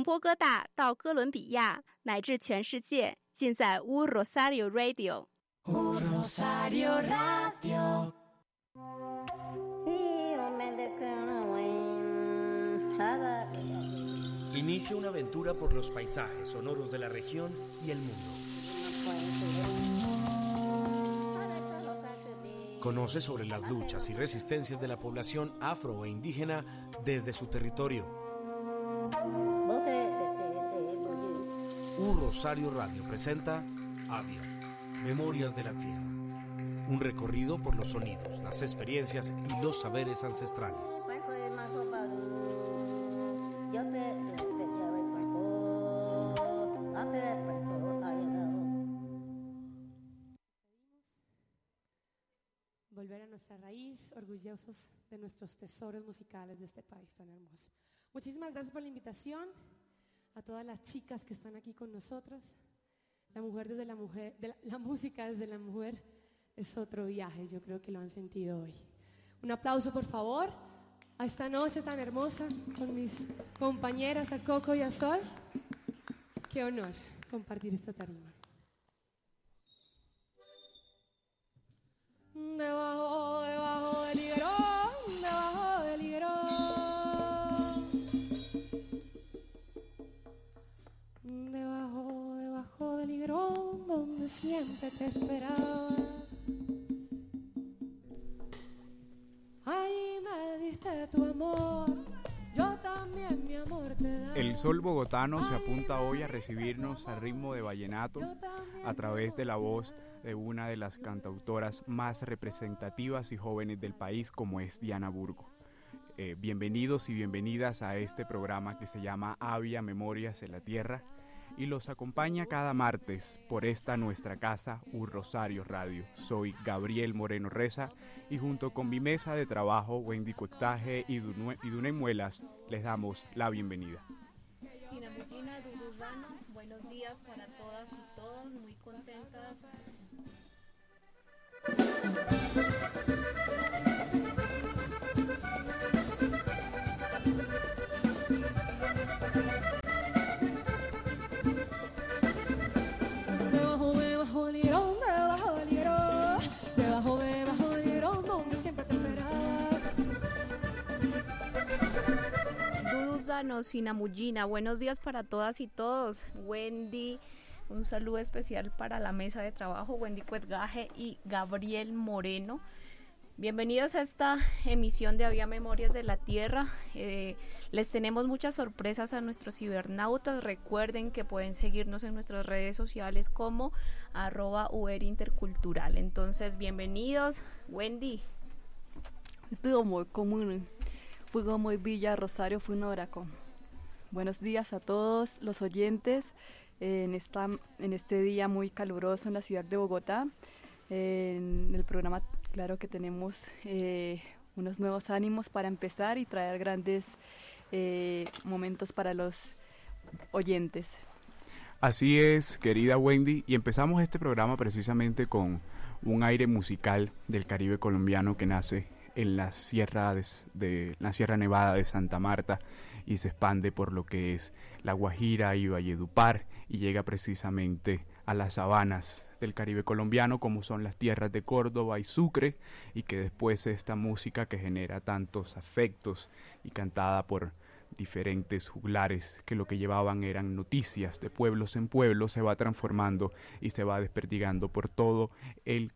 从波哥大到哥伦比亚，乃至全世界，尽在乌 Rosario Radio。 Rosario Radio. Inicia una aventura por los paisajes sonoros de la región y el mundo. Conoce sobre las luchas y resistencias de la población afro e indígena desde su territorio. U Rosario Radio presenta Avia, Memorias de la Tierra. Un recorrido por los sonidos, las experiencias y los saberes ancestrales. volver a nuestra raíz, orgullosos de nuestros tesoros musicales de este país tan hermoso. Muchísimas gracias por la invitación a todas las chicas que están aquí con nosotros. La mujer desde la mujer, la, música desde la mujer es otro viaje, yo creo que lo han sentido hoy. Un aplauso por favor a esta noche tan hermosa con mis compañeras a Coco y a Sol. Qué honor compartir esta tarima. Debajo siempre te esperaba. Ahí me diste tu amor, yo también mi amor te da. El sol bogotano se apunta hoy a recibirnos al ritmo de vallenato a través de la voz de una de las cantautoras más representativas y jóvenes del país como es Diana Burgo. Eh, bienvenidos y bienvenidas a este programa que se llama Avia Memorias de la Tierra y los acompaña cada martes por esta nuestra casa, Un Rosario Radio. Soy Gabriel Moreno Reza y junto con mi mesa de trabajo, Wendy Cuectaje y Dunue- y Muelas, les damos la bienvenida. Buenos días para todas y todos, muy contentas. Duduzano, Sinamujina, buenos días para todas y todos. Wendy, un saludo especial para la mesa de trabajo, Wendy Cuetgaje y Gabriel Moreno. Bienvenidos a esta emisión de Había Memorias de la Tierra. Eh, les tenemos muchas sorpresas a nuestros cibernautas. Recuerden que pueden seguirnos en nuestras redes sociales como arroba. Entonces, bienvenidos. Wendy, Todo muy común. Fui como Villa Rosario fue un oraco. Buenos días a todos los oyentes en, esta, en este día muy caluroso en la ciudad de Bogotá. En el programa, claro que tenemos eh, unos nuevos ánimos para empezar y traer grandes eh, momentos para los oyentes. Así es, querida Wendy, y empezamos este programa precisamente con un aire musical del Caribe colombiano que nace en la Sierra de, la Sierra Nevada de Santa Marta y se expande por lo que es la Guajira y Valledupar y llega precisamente a las sabanas del Caribe colombiano como son las tierras de Córdoba y Sucre y que después esta música que genera tantos afectos y cantada por diferentes juglares que lo que llevaban eran noticias de pueblos en pueblos se va transformando y se va desperdigando por todo el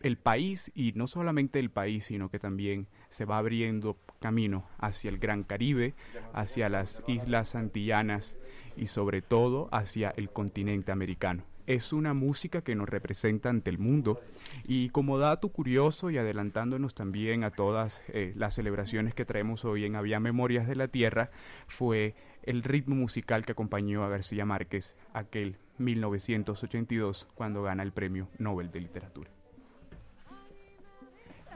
el país y no solamente el país, sino que también se va abriendo camino hacia el Gran Caribe, hacia las islas antillanas y sobre todo hacia el continente americano. Es una música que nos representa ante el mundo y como dato curioso y adelantándonos también a todas eh, las celebraciones que traemos hoy en Había Memorias de la Tierra, fue el ritmo musical que acompañó a García Márquez aquel 1982 cuando gana el Premio Nobel de Literatura.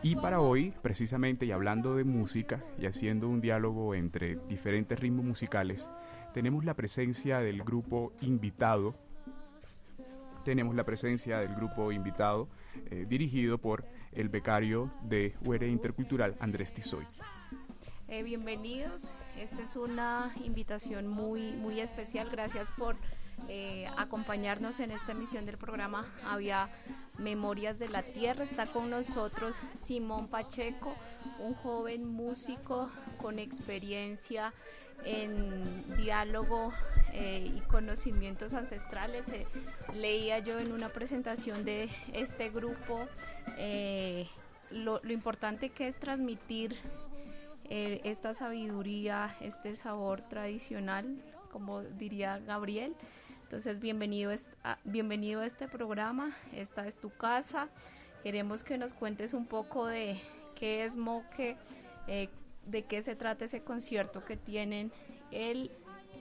Y para hoy, precisamente, y hablando de música y haciendo un diálogo entre diferentes ritmos musicales, tenemos la presencia del grupo invitado. Tenemos la presencia del grupo invitado eh, dirigido por el becario de UERE Intercultural, Andrés Tizoy. Eh, bienvenidos, esta es una invitación muy, muy especial. Gracias por eh, acompañarnos en esta emisión del programa Había Memorias de la Tierra. Está con nosotros Simón Pacheco, un joven músico con experiencia en diálogo eh, y conocimientos ancestrales. Eh, leía yo en una presentación de este grupo lo, lo, importante que es transmitir esta sabiduría, este sabor tradicional, como diría Gabriel, entonces, bienvenido, a, bienvenido a este programa. Esta es tu casa. Queremos que nos cuentes un poco de qué es Moque, eh, de qué se trata ese concierto que tienen el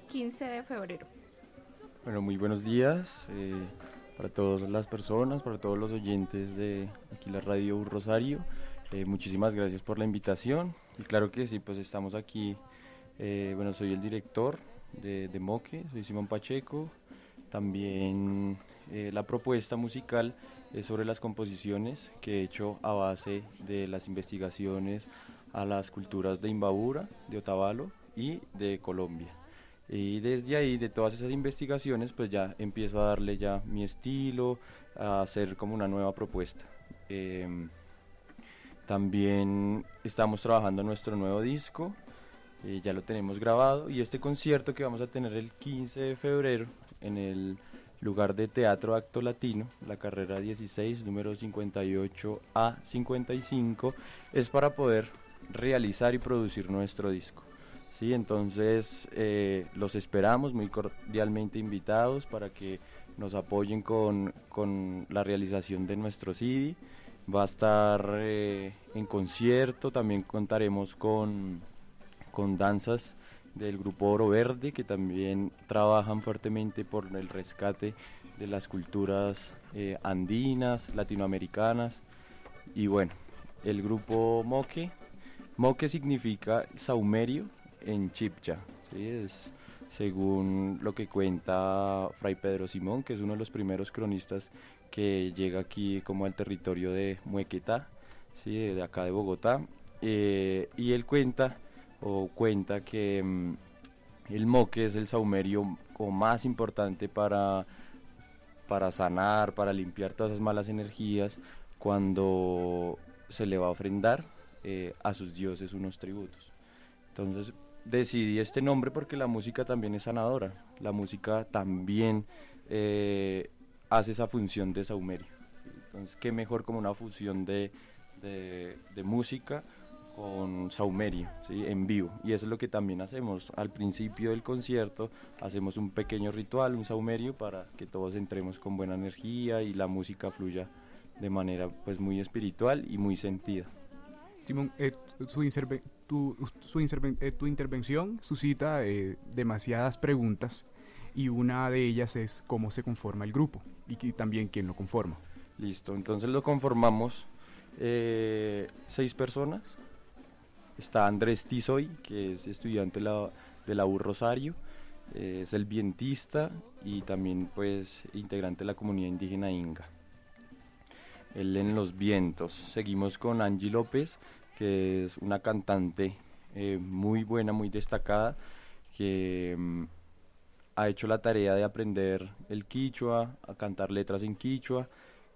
15 de febrero. Bueno, muy buenos días eh, para todas las personas, para todos los oyentes de aquí la Radio Rosario. Eh, muchísimas gracias por la invitación. Y claro que sí, pues estamos aquí. bueno, soy el director de Moque, soy Simón Pacheco. También eh, la propuesta musical es sobre las composiciones que he hecho a base de las investigaciones a las culturas de Imbabura, de Otavalo y de Colombia. Y desde ahí, de todas esas investigaciones, pues ya empiezo a darle ya mi estilo, a hacer como una nueva propuesta. Em, también estamos trabajando nuestro nuevo disco, eh, ya lo tenemos grabado y este concierto que vamos a tener el 15 de febrero en el lugar de Teatro Acto Latino, la carrera 16, número 58 a 55, es para poder realizar y producir nuestro disco. ¿sí? Entonces eh, los esperamos muy cordialmente invitados para que nos apoyen con, con la realización de nuestro CD. Va a estar eh, en concierto, también contaremos con, con danzas del grupo Oro Verde, que también trabajan fuertemente por el rescate de las culturas eh, andinas, latinoamericanas. Y bueno, el grupo Moque, Moque significa saumerio en chipcha, ¿sí? es según lo que cuenta Fray Pedro Simón, que es uno de los primeros cronistas que llega aquí como al territorio de Muequetá, ¿sí? de acá de Bogotá, eh, y él cuenta o cuenta que mm, el moque es el saumerio más importante para, para sanar, para limpiar todas esas malas energías cuando se le va a ofrendar eh, a sus dioses unos tributos. Entonces decidí este nombre porque la música también es sanadora, la música también eh, hace esa función de saumerio. Entonces, qué mejor como una fusión de, de música con saumerio, ¿sí? en vivo. Y eso es lo que también hacemos. Al principio del concierto hacemos un pequeño ritual, un saumerio, para que todos entremos con buena energía y la música fluya de manera pues muy espiritual y muy sentida. Simón, eh, su, tu, su eh, tu, intervención suscita eh, demasiadas preguntas y una de ellas es cómo se conforma el grupo y, también quién lo conforma. Listo, entonces lo conformamos seis personas, Está Andrés Tizoy, que es estudiante de la, U Rosario, eh, es el vientista y también pues integrante de la comunidad indígena Inga. Él en los vientos. Seguimos con Angie López, que es una cantante eh, muy buena, muy destacada, que mm, ha hecho la tarea de aprender el quichua, a cantar letras en quichua,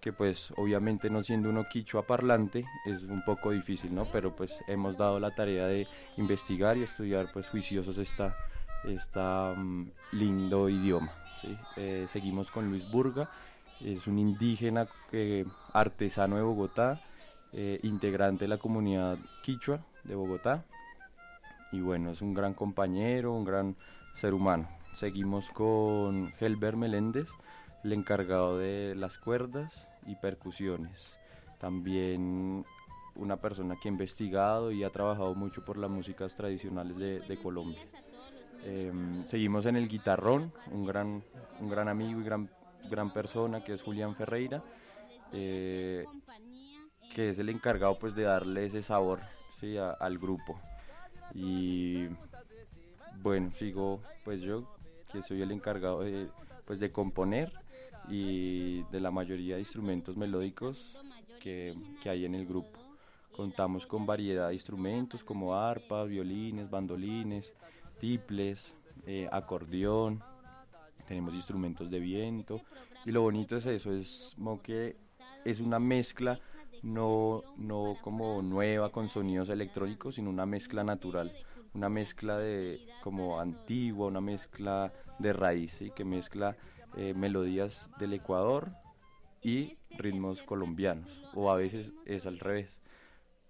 que pues obviamente no siendo uno quichua parlante es un poco difícil, ¿no? Pero pues hemos dado la tarea de investigar y estudiar pues juiciosos esta, esta mm, lindo idioma. Eh, seguimos con Luis Burga, es un indígena eh, artesano de Bogotá, eh, integrante de la comunidad quichua de Bogotá y bueno, es un gran compañero, un gran ser humano. Seguimos con Helber Meléndez, el encargado de las cuerdas y percusiones. También una persona que ha investigado y ha trabajado mucho por las músicas tradicionales de, Colombia. Em, seguimos en el guitarrón, un gran, un gran amigo y gran, gran persona que es Julián Ferreira, eh, que es el encargado pues de darle ese sabor ¿sí? al grupo. Y bueno, sigo pues yo, que soy el encargado pues, de componer y de la mayoría de instrumentos melódicos que, que hay en el grupo. Contamos con variedad de instrumentos como arpas, violines, bandolines, tiples, eh, acordeón, tenemos instrumentos de viento. Y lo bonito es eso, es como que es una mezcla no, no como nueva con sonidos electrónicos, sino una mezcla natural, una mezcla de como antigua, una mezcla de raíz, y que mezcla eh, melodías del Ecuador y ritmos colombianos, o a veces es al revés,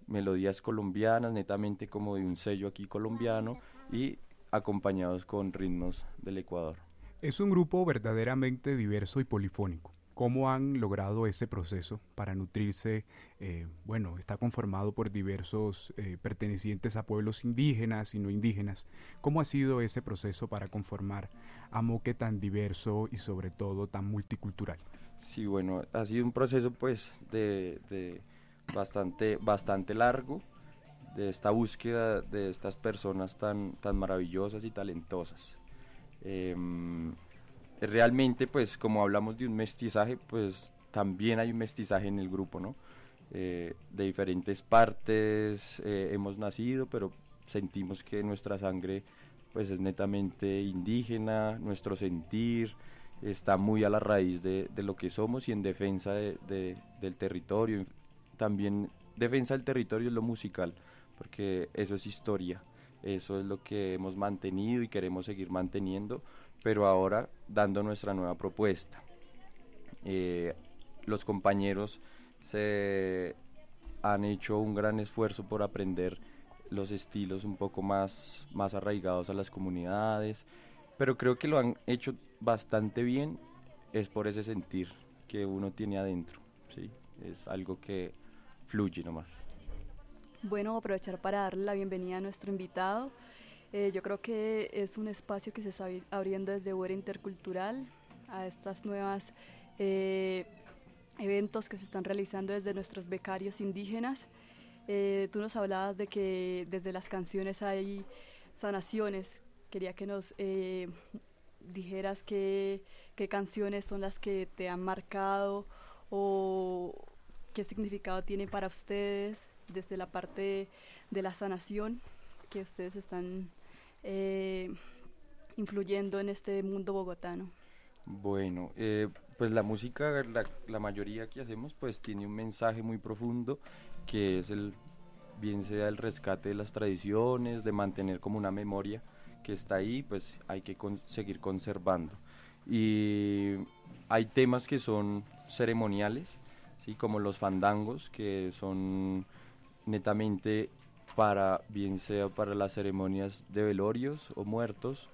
melodías colombianas, netamente como de un sello aquí colombiano y acompañados con ritmos del Ecuador. Es un grupo verdaderamente diverso y polifónico. ¿Cómo han logrado ese proceso para nutrirse? Eh, bueno, está conformado por diversos eh, pertenecientes a pueblos indígenas y no indígenas. ¿Cómo ha sido ese proceso para conformar a Moque tan diverso y sobre todo tan multicultural? Sí, bueno, ha sido un proceso pues de, bastante, bastante largo de esta búsqueda de estas personas tan, tan maravillosas y talentosas. Em, realmente, pues como hablamos de un mestizaje, pues también hay un mestizaje en el grupo, ¿no? Eh, de diferentes partes eh, hemos nacido, pero sentimos que nuestra sangre pues es netamente indígena, nuestro sentir está muy a la raíz de, de lo que somos y en defensa de, del territorio. También defensa del territorio es lo musical, porque eso es historia, eso es lo que hemos mantenido y queremos seguir manteniendo pero ahora dando nuestra nueva propuesta. Eh, los compañeros se han hecho un gran esfuerzo por aprender los estilos un poco más, más arraigados a las comunidades, pero creo que lo han hecho bastante bien, es por ese sentir que uno tiene adentro, ¿sí? es algo que fluye nomás. Bueno, aprovechar para darle la bienvenida a nuestro invitado. Eh, yo creo que es un espacio que se está abriendo desde Huera Intercultural a estas nuevas eh, eventos que se están realizando desde nuestros becarios indígenas. Eh, tú nos hablabas de que desde las canciones hay sanaciones. Quería que nos dijeras qué, qué canciones son las que te han marcado o qué significado tiene para ustedes desde la parte de la sanación que ustedes están eh, influyendo en este mundo bogotano? Bueno, eh, pues la música, la, mayoría que hacemos, pues tiene un mensaje muy profundo que es el, bien sea el rescate de las tradiciones, de mantener como una memoria que está ahí, pues hay que seguir conservando. Y hay temas que son ceremoniales, ¿sí? como los fandangos, que son netamente para bien sea para las ceremonias de velorios o muertos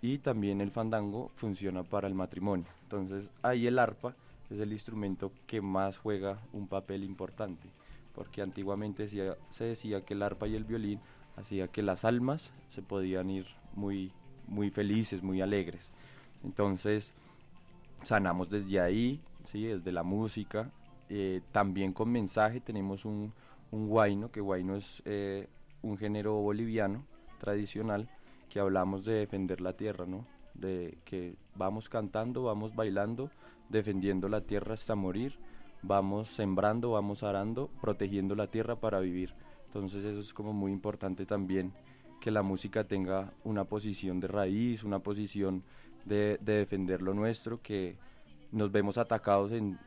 y también el fandango funciona para el matrimonio. Entonces ahí el arpa es el instrumento que más juega un papel importante, porque antiguamente se decía que el arpa y el violín hacía que las almas se podían ir muy, muy felices, muy alegres. Entonces sanamos desde ahí, ¿sí? desde la música, eh, también con mensaje tenemos un, un guayno, que guayno es eh, un género boliviano tradicional que hablamos de defender la tierra, ¿no? De que vamos cantando, vamos bailando, defendiendo la tierra hasta morir, vamos sembrando, vamos arando, protegiendo la tierra para vivir. Entonces eso es como muy importante también que la música tenga una posición de raíz, una posición de, de defender lo nuestro, que nos vemos atacados en,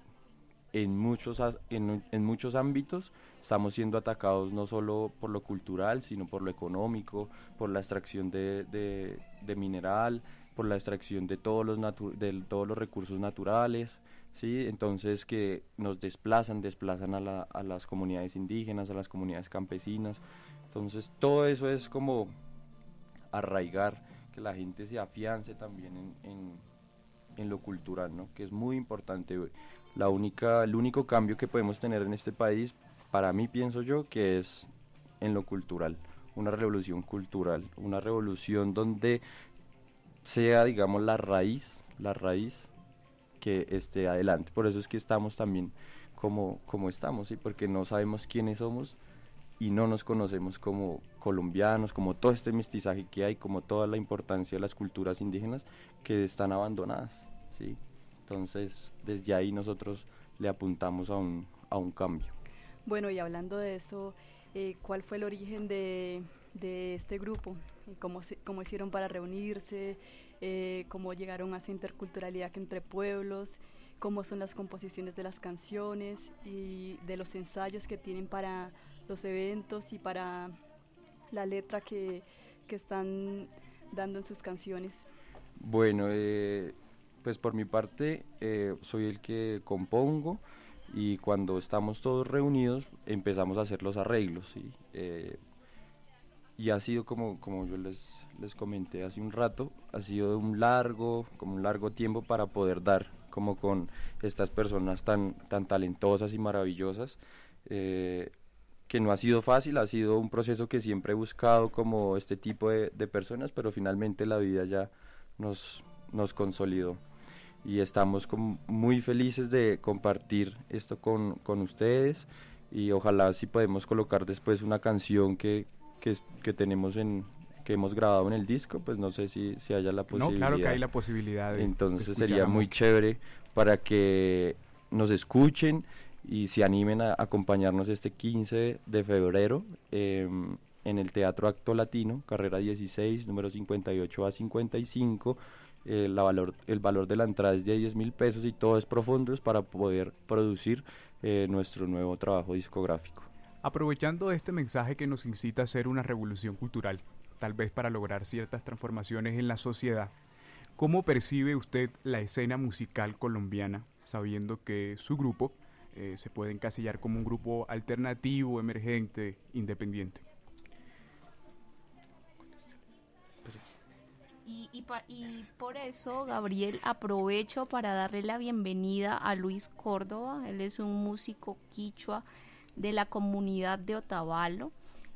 en, muchos, en muchos ámbitos, estamos siendo atacados no solo por lo cultural, sino por lo económico, por la extracción de, de, mineral, por la extracción de todos los, de todos los recursos naturales, ¿sí? entonces que nos desplazan, desplazan a, la, a las comunidades indígenas, a las comunidades campesinas, entonces todo eso es como arraigar, que la gente se afiance también en, en, en lo cultural, ¿no? que es muy importante. La única, el único cambio que podemos tener en este país para mí pienso yo que es en lo cultural, una revolución cultural, una revolución donde sea, digamos, la raíz, la raíz que esté adelante. Por eso es que estamos también como, como estamos, ¿sí? porque no sabemos quiénes somos y no nos conocemos como colombianos, como todo este mestizaje que hay, como toda la importancia de las culturas indígenas que están abandonadas. ¿sí? Entonces, desde ahí nosotros le apuntamos a un, a un cambio. Bueno, y hablando de eso, eh, ¿cuál fue el origen de, de este grupo? ¿Cómo, ¿Cómo hicieron para reunirse? Eh, ¿Cómo llegaron a esa interculturalidad entre pueblos? ¿Cómo son las composiciones de las canciones y de los ensayos que tienen para los eventos y para la letra que, que están dando en sus canciones? Bueno, eh, pues por mi parte eh, soy el que compongo y cuando estamos todos reunidos empezamos a hacer los arreglos. Eh, y ha sido como, como yo les, les comenté hace un rato, ha sido un largo, como un largo tiempo para poder dar como con estas personas tan, tan talentosas y maravillosas. Eh, que no ha sido fácil, ha sido un proceso que siempre he buscado como este tipo de, de personas, pero finalmente la vida ya nos, nos consolidó y estamos muy felices de compartir esto con, con, ustedes y ojalá si podemos colocar después una canción que, que, que, tenemos en que hemos grabado en el disco, pues no sé si, si haya la posibilidad. No, claro que hay la posibilidad. De Entonces sería muy chévere para que nos escuchen y se animen a acompañarnos este 15 de febrero eh, en el Teatro Acto Latino, carrera 16, número 58 a 55 eh, la valor, el valor de la entrada es de 10 mil pesos y todo es profundo para poder producir eh, nuestro nuevo trabajo discográfico. Aprovechando este mensaje que nos incita a hacer una revolución cultural, tal vez para lograr ciertas transformaciones en la sociedad, ¿cómo percibe usted la escena musical colombiana, sabiendo que su grupo eh, se puede encasillar como un grupo alternativo, emergente, independiente? Y, y, y, por eso, Gabriel, aprovecho para darle la bienvenida a Luis Córdoba. Él es un músico quichua de la comunidad de Otavalo.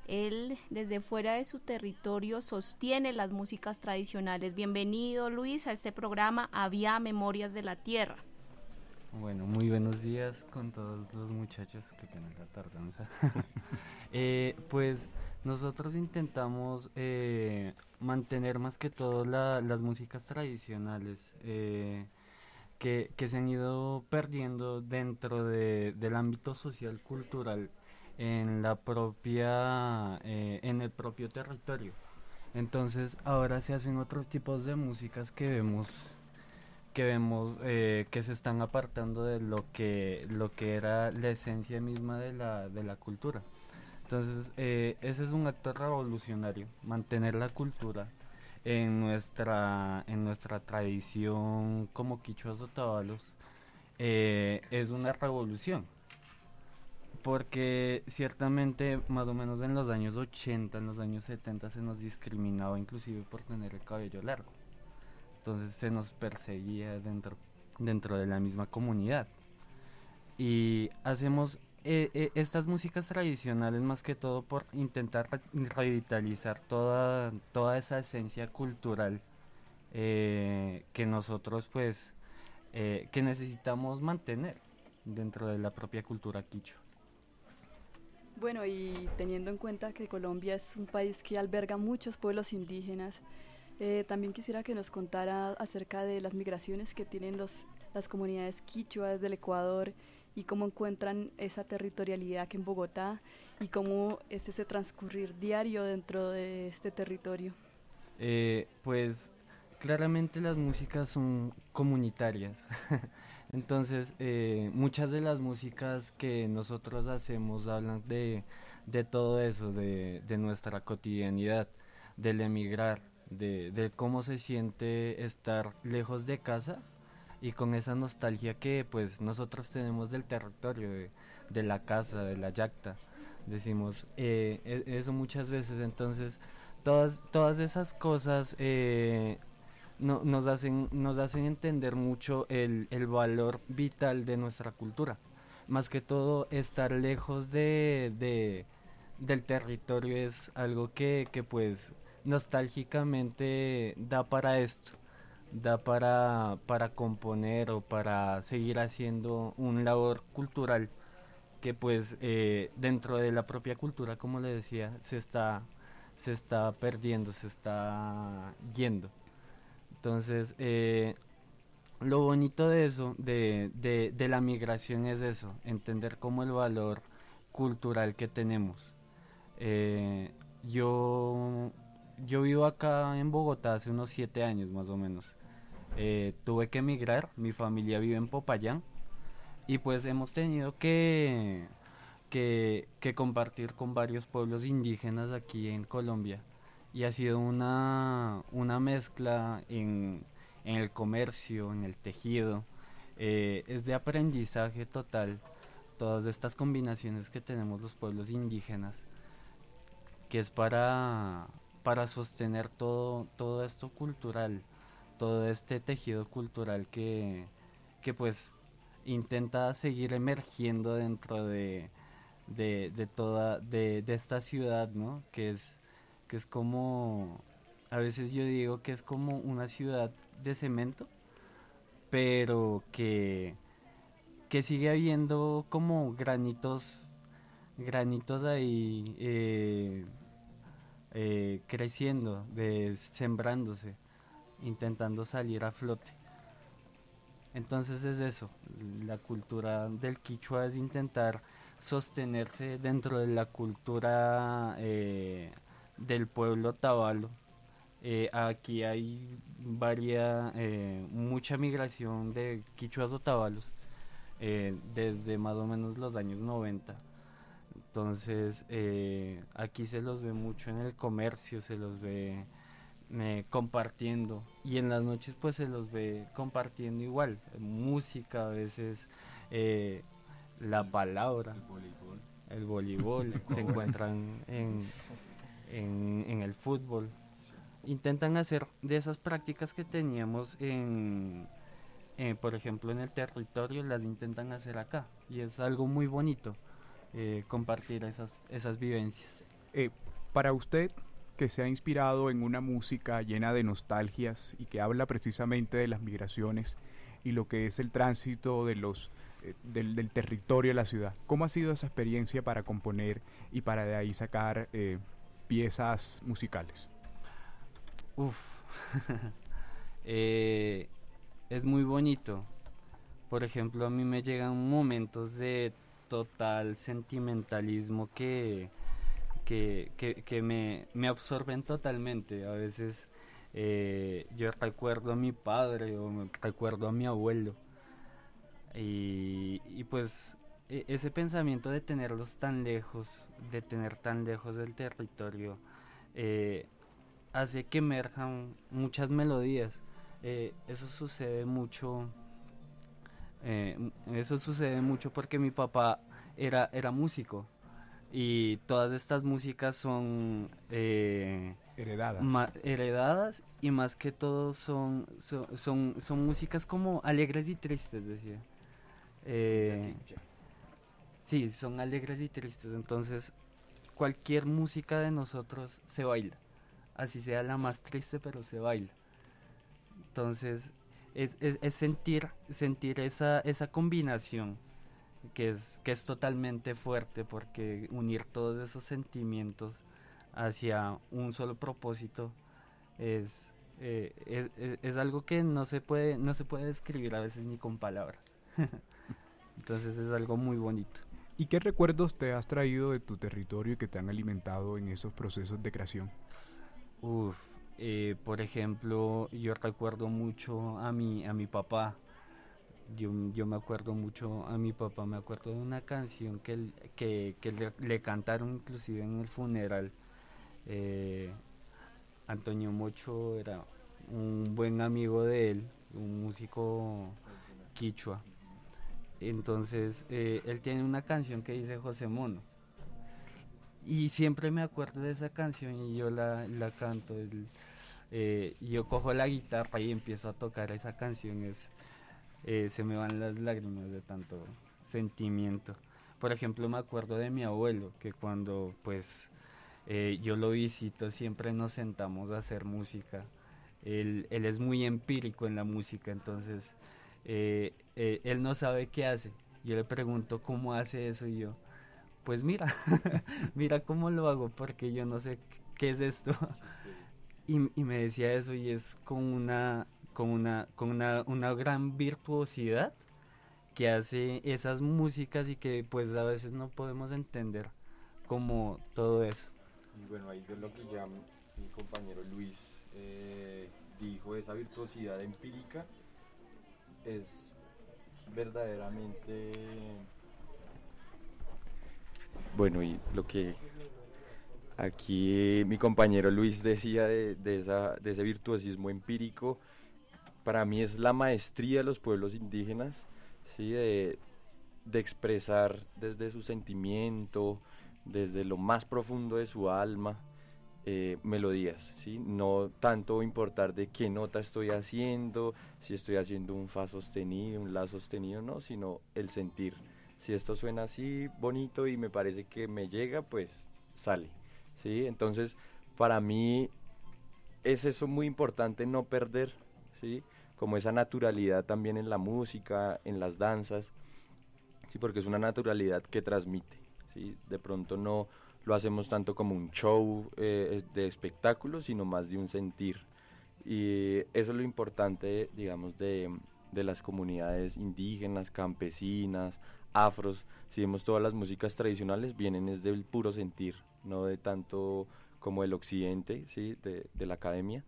Él, desde fuera de su territorio, sostiene las músicas tradicionales. Bienvenido, Luis, a este programa Había Memorias de la Tierra. Bueno, muy buenos días con todos los muchachos. que pena la tardanza. eh, pues nosotros intentamos eh, mantener más que todo la, las músicas tradicionales eh, que, que, se han ido perdiendo dentro de, del ámbito social cultural en la propia eh, en el propio territorio. Entonces ahora se hacen otros tipos de músicas que vemos que vemos eh, que se están apartando de lo que lo que era la esencia misma de la, de la cultura entonces, eh, ese es un acto revolucionario, mantener la cultura en nuestra, en nuestra tradición como quichuas o eh, es una revolución. Porque ciertamente, más o menos en los años 80, en los años 70, se nos discriminaba inclusive por tener el cabello largo. Entonces se nos perseguía dentro, dentro de la misma comunidad. Y hacemos eh, eh, estas músicas tradicionales más que todo por intentar revitalizar toda, toda esa esencia cultural eh, que nosotros pues que necesitamos mantener dentro de la propia cultura quichua. Bueno, y teniendo en cuenta que Colombia es un país que alberga muchos pueblos indígenas, también quisiera que nos contara acerca de las migraciones que tienen los, las comunidades quichuas del Ecuador y cómo encuentran esa territorialidad aquí en Bogotá y cómo es ese transcurrir diario dentro de este territorio. Eh, pues claramente las músicas son comunitarias. Entonces, eh, muchas de las músicas que nosotros hacemos hablan de, todo eso, de, nuestra cotidianidad, del emigrar, de cómo se siente estar lejos de casa y con esa nostalgia que pues nosotros tenemos del territorio, de, la casa, de la yacta. Decimos eh, e, eso muchas veces, entonces todas, todas esas cosas eh, no, nos, hacen, nos hacen entender mucho el, valor vital de nuestra cultura. Más que todo, estar lejos de del territorio es algo que, que pues nostálgicamente da para esto da para, para componer o para seguir haciendo un labor cultural que pues eh, dentro de la propia cultura, como le decía, se está, se está perdiendo, se está yendo. Entonces, eh, lo bonito de eso, de, de, de, la migración es eso, entender como el valor cultural que tenemos. Eh, yo, yo vivo acá en Bogotá hace unos siete años más o menos. Tuve que emigrar, mi familia vive en Popayán y pues hemos tenido que, que, compartir con varios pueblos indígenas aquí en Colombia y ha sido una, una mezcla en, en, el comercio, en el tejido, eh, es de aprendizaje total todas estas combinaciones que tenemos los pueblos indígenas, que es para, para sostener todo, todo esto cultural, todo este tejido cultural que, que pues intenta seguir emergiendo dentro de, de, toda de, esta ciudad, ¿no? Que es, que es como, a veces yo digo que es como una ciudad de cemento, pero que, que sigue habiendo como granitos, granitos ahí eh, eh, creciendo, de, sembrándose, intentando salir a flote. Entonces es eso, la cultura del quichua es intentar sostenerse dentro de la cultura eh, del pueblo tabalo. Eh, aquí hay varia, eh, mucha migración de quichuas o tabalos desde más o menos los años 90. Entonces aquí se los ve mucho en el comercio, se los ve compartiendo. Y en las noches pues se los ve compartiendo igual. Música a veces eh, la palabra. el voleibol, se encuentran en, en, el fútbol. Intentan hacer de esas prácticas que teníamos en eh, por ejemplo en el territorio las intentan hacer acá. Y es algo muy bonito eh, compartir esas esas vivencias. Para usted que se ha inspirado en una música llena de nostalgias y que habla precisamente de las migraciones y lo que es el tránsito de los eh, del, territorio de la ciudad. ¿Cómo ha sido esa experiencia para componer y para de ahí sacar eh, piezas musicales? Uf, eh, es muy bonito. Por ejemplo, a mí me llegan momentos de total sentimentalismo que que, que, me, me, absorben totalmente. A veces eh, yo recuerdo a mi padre o recuerdo a mi abuelo. Y, y pues e, ese pensamiento de tenerlos tan lejos, de tener tan lejos del territorio, eh, hace que emerjan muchas melodías. Eh, eso sucede mucho. eso sucede mucho porque mi papá era, era músico y todas estas músicas son eh, heredadas. heredadas y más que todo son, son, son, músicas como alegres y tristes, decía. Eh, sí, son alegres y tristes, entonces cualquier música de nosotros se baila, así sea la más triste, pero se baila. Entonces es, es, es sentir, sentir esa, esa combinación que es, que es totalmente fuerte porque unir todos esos sentimientos hacia un solo propósito es, eh, es, algo que no se puede no se puede describir a veces ni con palabras. Entonces es algo muy bonito. ¿Y qué recuerdos te has traído de tu territorio y que te han alimentado en esos procesos de creación? Uf, eh, por ejemplo, yo recuerdo mucho a mi, a mi papá yo, yo me acuerdo mucho a mi papá, me acuerdo de una canción que, que, le, cantaron inclusive en el funeral. Eh, Antonio Mocho era un buen amigo de él, un músico quichua. Entonces, eh, él tiene una canción que dice José Mono. Y siempre me acuerdo de esa canción y yo la, la canto. Eh, yo cojo la guitarra y empiezo a tocar esa canción. Es, eh, se me van las lágrimas de tanto sentimiento. Por ejemplo, me acuerdo de mi abuelo, que cuando pues eh, yo lo visito siempre nos sentamos a hacer música. él, él es muy empírico en la música, entonces eh, él no sabe qué hace. Yo le pregunto cómo hace eso y yo, pues mira, mira cómo lo hago porque yo no sé qué es esto. y, y, me decía eso y es con una, con una, con una, una gran virtuosidad que hace esas músicas y que pues a veces no podemos entender como todo eso. Y bueno, ahí es lo que ya mi compañero Luis eh, dijo, esa virtuosidad empírica es verdaderamente... Bueno, y lo que aquí mi compañero Luis decía de, de, esa, de ese virtuosismo empírico, para mí es la maestría de los pueblos indígenas, ¿sí? de, de expresar desde su sentimiento, desde lo más profundo de su alma, eh, melodías, ¿sí? No tanto importar de qué nota estoy haciendo, si estoy haciendo un fa sostenido, un la sostenido, no, sino el sentir. Si esto suena así bonito y me parece que me llega, pues sale, ¿sí? Entonces, para mí es eso muy importante no perder, ¿sí? Como esa naturalidad también en la música, en las danzas, ¿sí? Porque es una naturalidad que transmite, ¿sí? De pronto no lo hacemos tanto como un show eh, de espectáculo, sino más de un sentir. Y eso es lo importante, digamos, de, de las comunidades indígenas, campesinas, afros. Si vemos todas las músicas tradicionales, vienen es del puro sentir, no de tanto como el occidente, ¿sí? de, de la academia.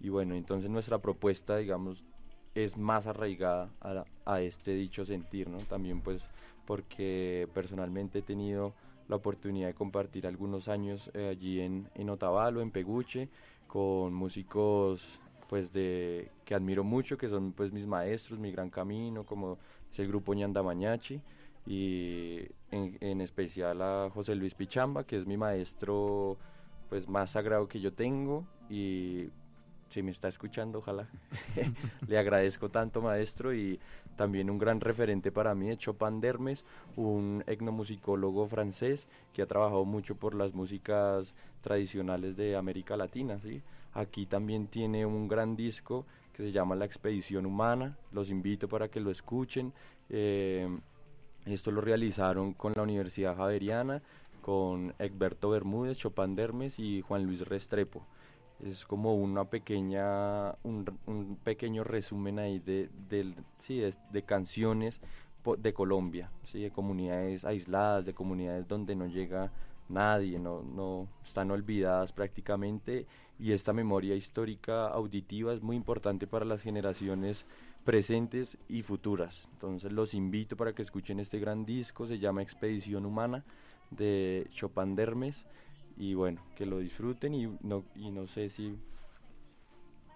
Y bueno, entonces nuestra propuesta, digamos, es más arraigada a, a este dicho sentir, ¿no? También pues porque personalmente he tenido la oportunidad de compartir algunos años eh, allí en, en Otavalo, en Peguche, con músicos pues de que admiro mucho, que son pues mis maestros, mi gran camino, como es el grupo Ñanda Mañachi, y en, en, especial a José Luis Pichamba, que es mi maestro pues más sagrado que yo tengo, y si me está escuchando, ojalá. Le agradezco tanto, maestro, y también un gran referente para mí es Chopin Dermes, un etnomusicólogo francés que ha trabajado mucho por las músicas tradicionales de América Latina. ¿sí? Aquí también tiene un gran disco que se llama La Expedición Humana, los invito para que lo escuchen. Eh, esto lo realizaron con la Universidad Javeriana, con Egberto Bermúdez, Chopin Dermes y Juan Luis Restrepo es como una pequeña un, un pequeño resumen ahí de, de, sí, de, de canciones de Colombia, ¿sí? de comunidades aisladas, de comunidades donde no llega nadie, no, no están olvidadas prácticamente y esta memoria histórica auditiva es muy importante para las generaciones presentes y futuras. Entonces los invito para que escuchen este gran disco, se llama Expedición Humana de Chopin Dermes y bueno, que lo disfruten y no, y no sé si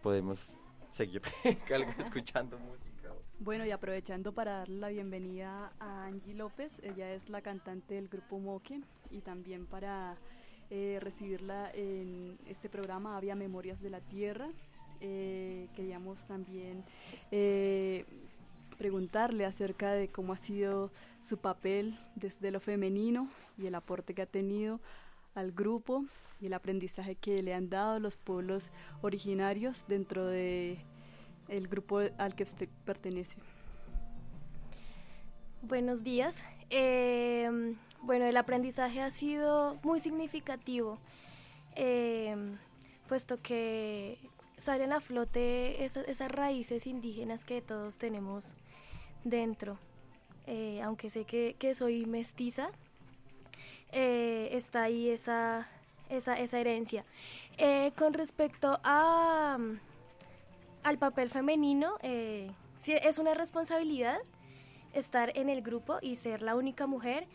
podemos seguir escuchando música. Bueno, y aprovechando para darle la bienvenida a Angie López, ella es la cantante del grupo Moque y también para eh, recibirla en este programa Había Memorias de la Tierra. Eh, queríamos también eh, preguntarle acerca de cómo ha sido su papel desde lo femenino y el aporte que ha tenido al grupo y el aprendizaje que le han dado los pueblos originarios dentro de el grupo al que usted pertenece. Buenos días. Eh, bueno, el aprendizaje ha sido muy significativo, eh, puesto que salen a flote esas, esas, raíces indígenas que todos tenemos dentro. Eh, aunque sé que, que soy mestiza, eh, está ahí esa, esa, esa herencia. Eh, con respecto a, al papel femenino, eh, sí, es una responsabilidad estar en el grupo y ser la única mujer.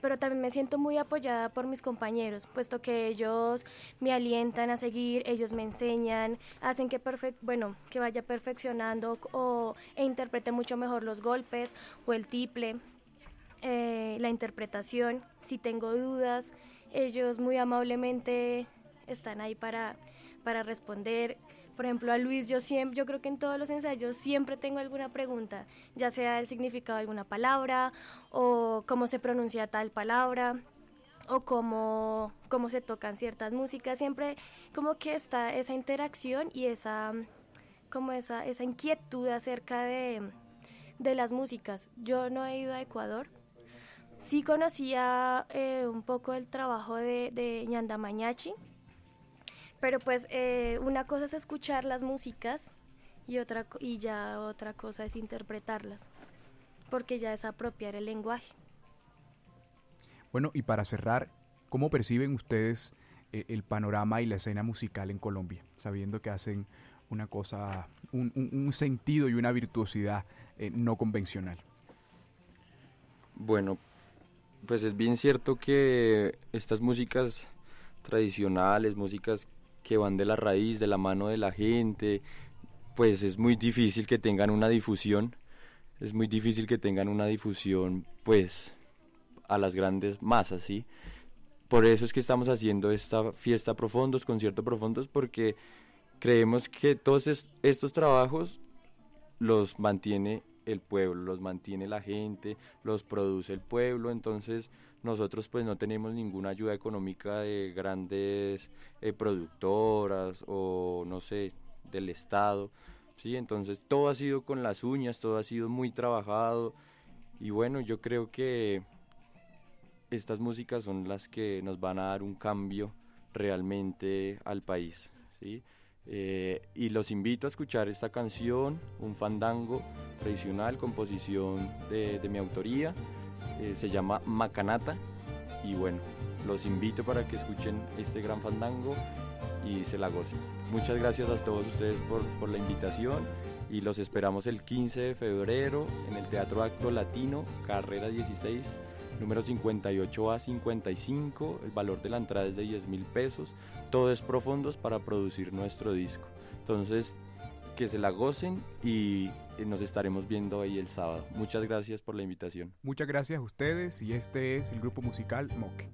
Pero también me siento muy apoyada por mis compañeros, puesto que ellos me alientan a seguir, ellos me enseñan, hacen que, bueno, que vaya perfeccionando o, e interprete mucho mejor los golpes o el tiple eh, la interpretación, si tengo dudas, ellos muy amablemente están ahí para, para responder. Por ejemplo, a Luis yo siempre, yo creo que en todos los ensayos siempre tengo alguna pregunta, ya sea el significado de alguna palabra o cómo se pronuncia tal palabra o cómo, cómo se tocan ciertas músicas. Siempre como que está esa interacción y esa, como esa, esa inquietud acerca de, de las músicas. Yo no he ido a Ecuador. Sí conocía eh, un poco el trabajo de, de Ñanda Mañachi, pero pues eh, una cosa es escuchar las músicas y, otra, y ya otra cosa es interpretarlas, porque ya es apropiar el lenguaje. Bueno, y para cerrar, ¿cómo perciben ustedes eh, el panorama y la escena musical en Colombia, sabiendo que hacen una cosa, un, un- un sentido y una virtuosidad eh, no convencional? Bueno, pues es bien cierto que estas músicas tradicionales, músicas que van de la raíz, de la mano de la gente, pues es muy difícil que tengan una difusión, es muy difícil que tengan una difusión pues a las grandes masas, ¿sí? Por eso es que estamos haciendo esta fiesta profundos, concierto profundos, porque creemos que todos es- estos trabajos los mantiene el pueblo, los mantiene la gente, los produce el pueblo, entonces nosotros pues no tenemos ninguna ayuda económica de grandes eh, productoras o no sé, del Estado, ¿sí? Entonces todo ha sido con las uñas, todo ha sido muy trabajado y bueno, yo creo que estas músicas son las que nos van a dar un cambio realmente al país, ¿sí? Eh, y los invito a escuchar esta canción, un fandango tradicional, composición de, mi autoría, eh, se llama Macanata. Y bueno, los invito para que escuchen este gran fandango y se la gocen. Muchas gracias a todos ustedes por, por la invitación y los esperamos el 15 de febrero en el Teatro Acto Latino, carrera 16, número 58 a 55, el valor de la entrada es de 10 mil pesos, todo es profundos para producir nuestro disco. Entonces, que se la gocen y eh, nos estaremos viendo ahí el sábado. Muchas gracias por la invitación. Muchas gracias a ustedes y este es el grupo musical Moque.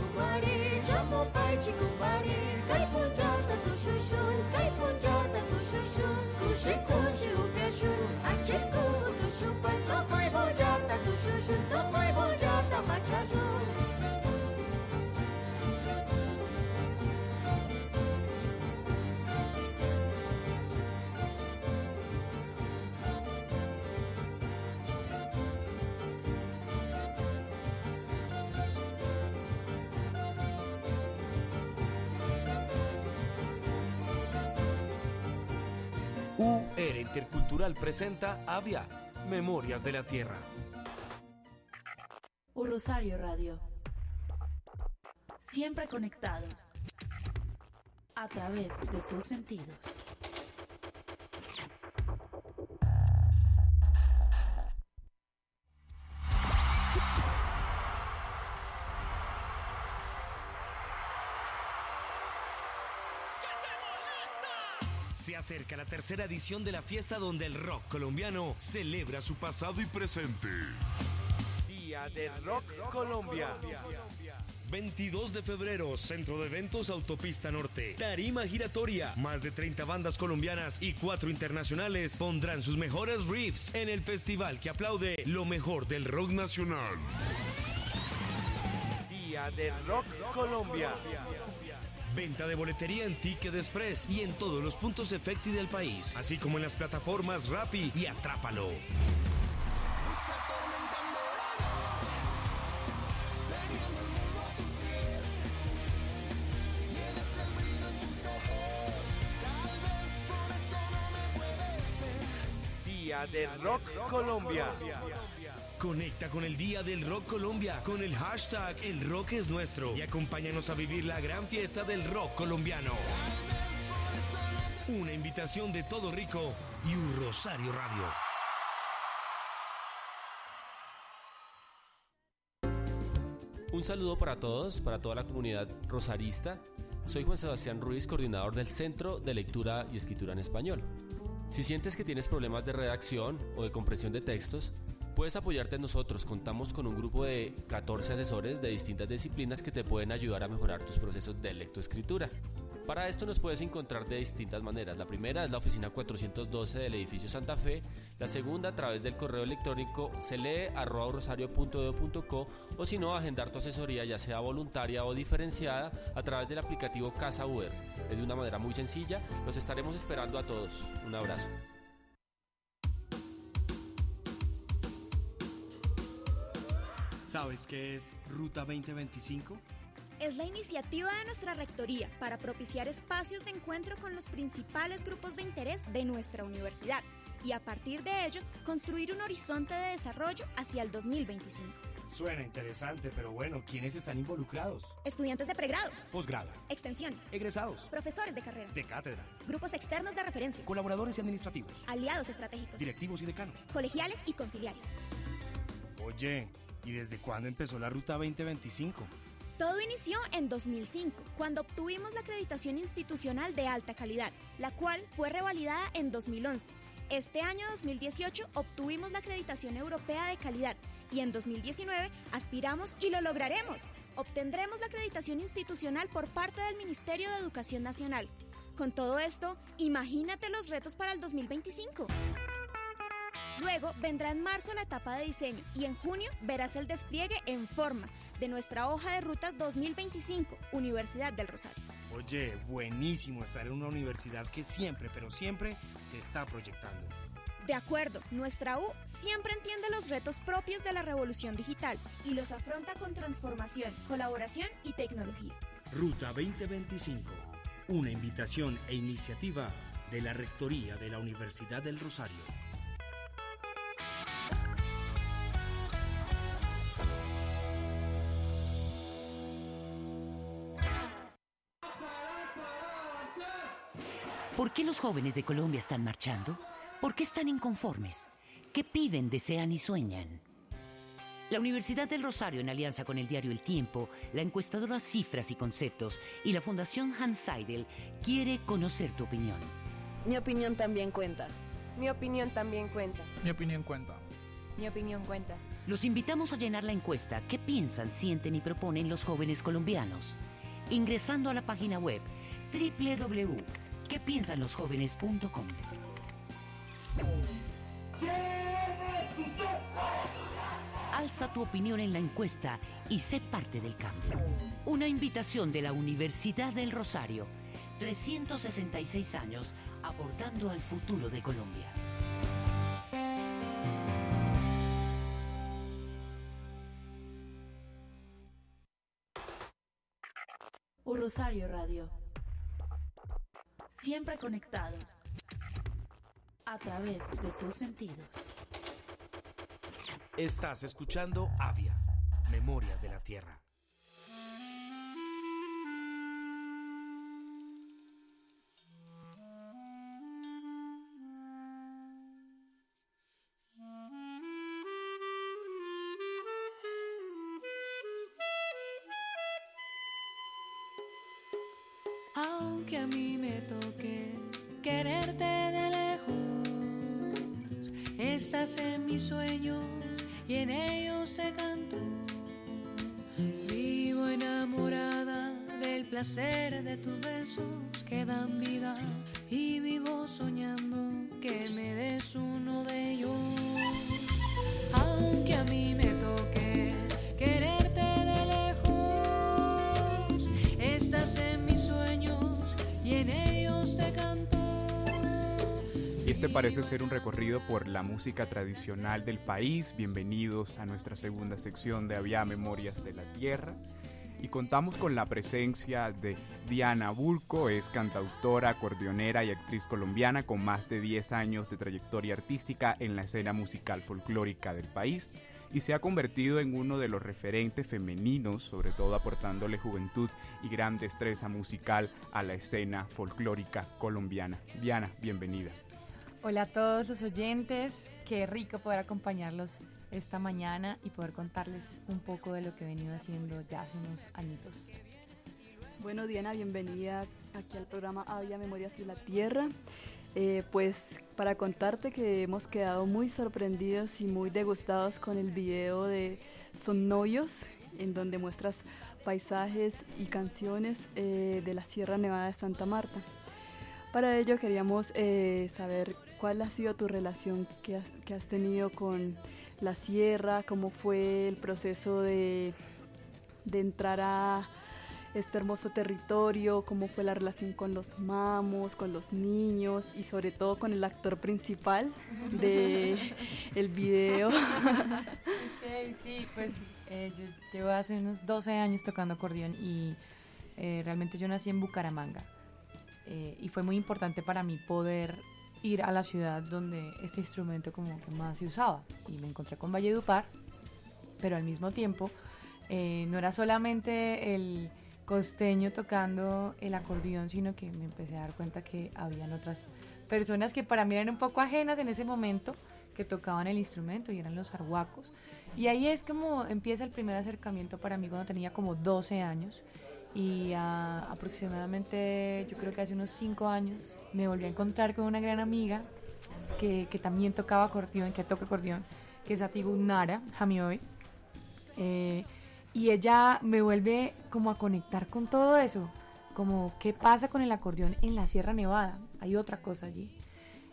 Tucumari, Japopai, Ticupari, Caipundiota, Tuxuxu, Caipundiota, Tuxuxu, Tuxicuxi, Ufexu, Aticu, Tuxupai, Tocoi, Bondiota, Tuxuxu, Tocoi, Bondiota, Mate Azul. UR Intercultural presenta Avia, Memorias de la Tierra. Un Rosario Radio. Siempre conectados a través de tus sentidos. Acerca la tercera edición de la fiesta donde el rock colombiano celebra su pasado y presente. Día del Rock Colombia. 22 de febrero, Centro de Eventos Autopista Norte. Tarima giratoria. Más de 30 bandas colombianas y 4 internacionales pondrán sus mejores riffs en el festival que aplaude lo mejor del rock nacional. Día del Rock Colombia. Venta de boletería en Ticket Express y en todos los puntos efecti del país, así como en las plataformas Rappi y Atrápalo. Día del Rock Colombia. Conecta con el Día del Rock Colombia con el hashtag El Rock es Nuestro y acompáñanos a vivir la gran fiesta del rock colombiano. Una invitación de Todo Rico y un Rosario Radio. Un saludo para todos, para toda la comunidad rosarista. Soy Juan Sebastián Ruiz, coordinador del Centro de Lectura y Escritura en Español. Si sientes que tienes problemas de redacción o de comprensión de textos, puedes apoyarte en nosotros. Contamos con un grupo de 14 asesores de distintas disciplinas que te pueden ayudar a mejorar tus procesos de lectoescritura. Para esto nos puedes encontrar de distintas maneras. La primera es la oficina 412 del edificio Santa Fe. La segunda a través del correo electrónico celee.rosario.edu.co o si no, agendar tu asesoría ya sea voluntaria o diferenciada a través del aplicativo Casa UR. Es de una manera muy sencilla. Los estaremos esperando a todos. Un abrazo. ¿Sabes qué es Ruta 2025? Es la iniciativa de nuestra Rectoría para propiciar espacios de encuentro con los principales grupos de interés de nuestra universidad y a partir de ello construir un horizonte de desarrollo hacia el 2025. Suena interesante, pero bueno, ¿quiénes están involucrados? Estudiantes de pregrado, Posgrado, extensión, egresados, profesores de carrera, de cátedra, grupos externos de referencia, colaboradores y administrativos, aliados estratégicos, directivos y decanos. colegiales y conciliarios. Oye, ¿y desde cuándo empezó la Ruta 2025? Todo inició en 2005, cuando obtuvimos la acreditación institucional de alta calidad, la cual fue revalidada en 2011. Este año 2018 obtuvimos la acreditación europea de calidad y en 2019 aspiramos y lo lograremos. Obtendremos la acreditación institucional por parte del Ministerio de Educación Nacional. Con todo esto, imagínate los retos para el 2025. Luego vendrá en marzo la etapa de diseño y en junio verás el despliegue en forma de nuestra hoja de rutas 2025, Universidad del Rosario. Oye, buenísimo estar en una universidad que siempre, pero siempre se está proyectando. De acuerdo, nuestra U siempre entiende los retos propios de la revolución digital y los afronta con transformación, colaboración y tecnología. Ruta 2025, una invitación e iniciativa de la Rectoría de la Universidad del Rosario. ¿Por qué los jóvenes de Colombia están marchando? ¿Por qué están inconformes? ¿Qué piden, desean y sueñan? La Universidad del Rosario, en alianza con el diario El Tiempo, la encuestadora Cifras y Conceptos y la Fundación Hans Seidel, quiere conocer tu opinión. Mi opinión también cuenta. Mi opinión también cuenta. Mi opinión cuenta. Mi opinión cuenta. Los invitamos a llenar la encuesta ¿Qué piensan, sienten y proponen los jóvenes colombianos? Ingresando a la página web www.quepiensanlosjóvenes.com. Alza tu opinión en la encuesta y sé parte del cambio. Una invitación de la Universidad del Rosario. 366 años aportando al futuro de Colombia. Un Rosario Radio. Siempre conectados a través de tus sentidos. Estás escuchando Avia, Memorias de la Tierra. Y vivo soñando que me des uno de ellos. Aunque a mí me toque quererte de lejos, estás en mis sueños y en ellos te canto. Y este parece ser un recorrido por la música tradicional del país. Bienvenidos a nuestra segunda sección de Avia Memorias de la Tierra. Y contamos con la presencia de Diana Bulco, es cantautora, acordeonera y actriz colombiana con más de 10 años de trayectoria artística en la escena musical folclórica del país y se ha convertido en uno de los referentes femeninos, sobre todo aportándole juventud y gran destreza musical a la escena folclórica colombiana. Diana, bienvenida. Hola a todos los oyentes, qué rico poder acompañarlos esta mañana y poder contarles un poco de lo que he venido haciendo ya hace unos añitos. Bueno, Diana, bienvenida aquí al programa Avia Memorias de la Tierra. Eh, pues para contarte que hemos quedado muy sorprendidos y muy degustados con el video de Son Novios, en donde muestras paisajes y canciones eh, de la Sierra Nevada de Santa Marta. Para ello queríamos eh, saber cuál ha sido tu relación que has tenido con la sierra, cómo fue el proceso de, de entrar a este hermoso territorio, cómo fue la relación con los mamos, con los niños y sobre todo con el actor principal de el video. Sí, pues eh, yo llevo hace unos 12 años tocando acordeón y eh, realmente yo nací en Bucaramanga eh, y fue muy importante para mí poder ir a la ciudad donde este instrumento como que más se usaba y me encontré con Valledupar, pero al mismo tiempo eh, no era solamente el costeño tocando el acordeón, sino que me empecé a dar cuenta que habían otras personas que para mí eran un poco ajenas en ese momento, que tocaban el instrumento y eran los arhuacos. Y ahí es como empieza el primer acercamiento para mí cuando tenía como 12 años y ah, aproximadamente yo creo que hace unos 5 años me volví a encontrar con una gran amiga que, también tocaba acordeón, que toca acordeón, que es Atigu Nara Jamioy. Eh, y ella me vuelve como a conectar con todo eso, como qué pasa con el acordeón en la Sierra Nevada. Hay otra cosa allí.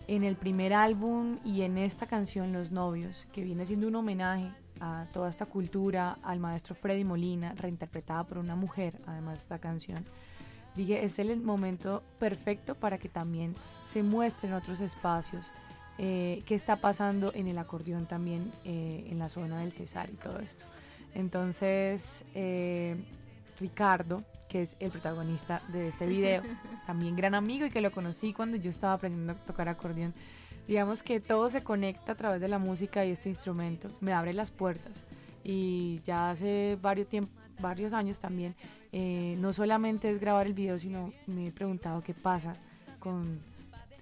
En el primer álbum y en esta canción Los Novios, que viene siendo un homenaje a toda esta cultura, al maestro Freddy Molina, reinterpretada por una mujer, además de esta canción, dije, es el momento perfecto para que también se muestren otros espacios, eh, qué está pasando en el acordeón también eh, en la zona del Cesar y todo esto. Entonces, eh, Ricardo, que es el protagonista de este video, también gran amigo y que lo conocí cuando yo estaba aprendiendo a tocar acordeón, digamos que todo se conecta a través de la música y este instrumento, me abre las puertas. Y ya hace varios, varios años también, eh, no solamente es grabar el video, sino me he preguntado qué pasa con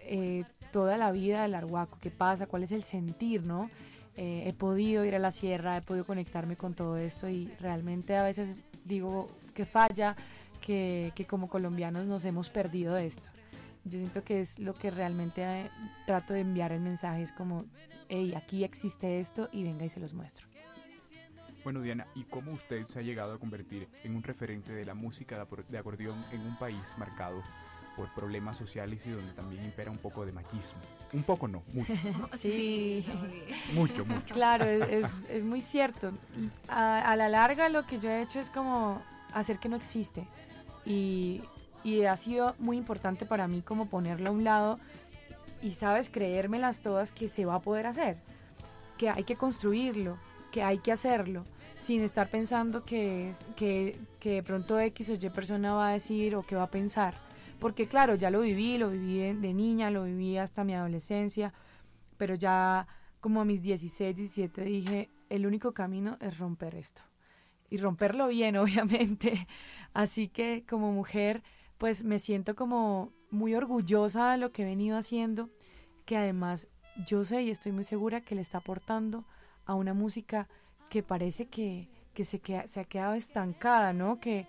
eh, toda la vida del arhuaco, qué pasa, cuál es el sentir, ¿no? Eh, he podido ir a la sierra, he podido conectarme con todo esto y realmente a veces digo que falla, que, que como colombianos nos hemos perdido de esto. Yo siento que es lo que realmente eh, trato de enviar el mensaje, es como, hey, aquí existe esto y venga y se los muestro. Bueno, Diana, ¿y cómo usted se ha llegado a convertir en un referente de la música de acordeón en un país marcado por problemas sociales y donde también impera un poco de machismo? Un poco no, mucho. Sí, Mucho, mucho. Claro, es, es- es muy cierto. A, a la larga lo que yo he hecho es como hacer que no existe. Y, y ha sido muy importante para mí como ponerlo a un lado y, sabes, creérmelas todas que se va a poder hacer. Que hay que construirlo, que hay que hacerlo, sin estar pensando que, que, que de pronto X o Y persona va a decir o que va a pensar. Porque claro, ya lo viví, lo viví de, de niña, lo viví hasta mi adolescencia, pero ya como a mis 16, 17 dije, el único camino es romper esto. Y romperlo bien, obviamente. Así que como mujer, pues me siento como muy orgullosa de lo que he venido haciendo, que además yo sé y estoy muy segura que le está aportando a una música que parece que, que se, queda- se ha quedado estancada, ¿no? Que,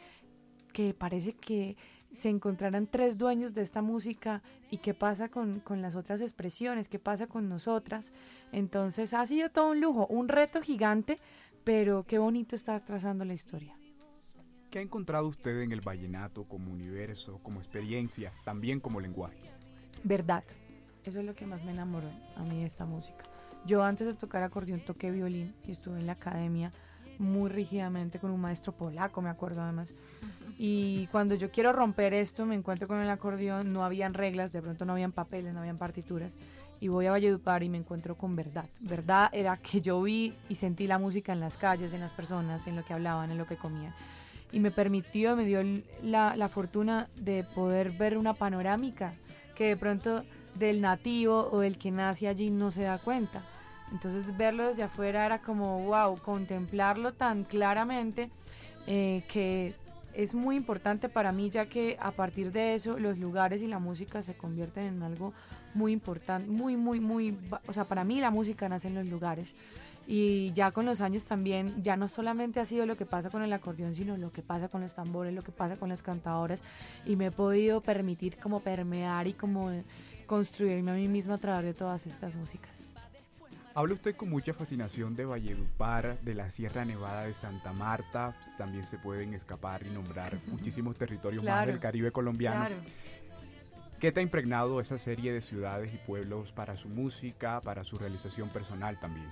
que parece que se encontraran tres dueños de esta música y qué pasa con, con las otras expresiones, qué pasa con nosotras. Entonces ha sido todo un lujo, un reto gigante, pero qué bonito estar trazando la historia. ¿Qué ha encontrado usted en el vallenato como universo, como experiencia, también como lenguaje? Verdad. Eso es lo que más me enamoró a mí de esta música. Yo antes de tocar acordeón toqué violín y estuve en la academia muy rígidamente con un maestro polaco, me acuerdo además. Y cuando yo quiero romper esto, me encuentro con el acordeón, no habían reglas, de pronto no habían papeles, no habían partituras. Y voy a Valledupar y me encuentro con verdad. Verdad era que yo vi y sentí la música en las calles, en las personas, en lo que hablaban, en lo que comían. Y me permitió, me dio la, la fortuna de poder ver una panorámica que de pronto del nativo o del que nace allí no se da cuenta. Entonces verlo desde afuera era como, wow, contemplarlo tan claramente eh, que es muy importante para mí ya que a partir de eso los lugares y la música se convierten en algo muy importante, muy, muy, muy, o sea, para mí la música nace en los lugares. Y ya con los años también, ya no solamente ha sido lo que pasa con el acordeón, sino lo que pasa con los tambores, lo que pasa con las cantadoras. Y me he podido permitir como permear y como construirme a mí misma a través de todas estas músicas. Habla usted con mucha fascinación de Valledupar, de la Sierra Nevada de Santa Marta, también se pueden escapar y nombrar muchísimos territorios más Claro, del Caribe colombiano. Claro. ¿Qué te ha impregnado esa serie de ciudades y pueblos para su música, para su realización personal también?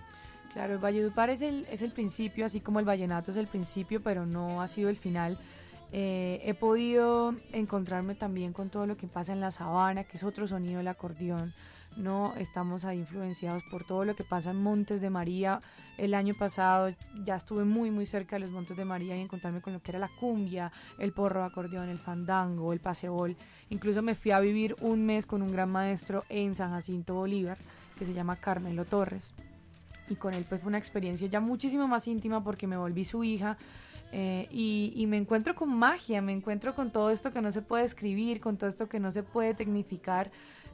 Claro, Valledupar es el, es el principio, así como el vallenato es el principio, pero no ha sido el final. Eh, he podido encontrarme también con todo lo que pasa en la sabana, que es otro sonido del acordeón. No estamos ahí influenciados por todo lo que pasa en Montes de María. El año pasado ya estuve muy muy cerca de los Montes de María y encontrarme con lo que era la cumbia, el porro de acordeón, el fandango, el paseol. Incluso me fui a vivir un mes con un gran maestro en San Jacinto Bolívar que se llama Carmelo Torres y con él pues fue una experiencia ya muchísimo más íntima porque me volví su hija eh, y, y me encuentro con magia, me encuentro con todo esto que no se puede escribir, con todo esto que no se puede tecnificar.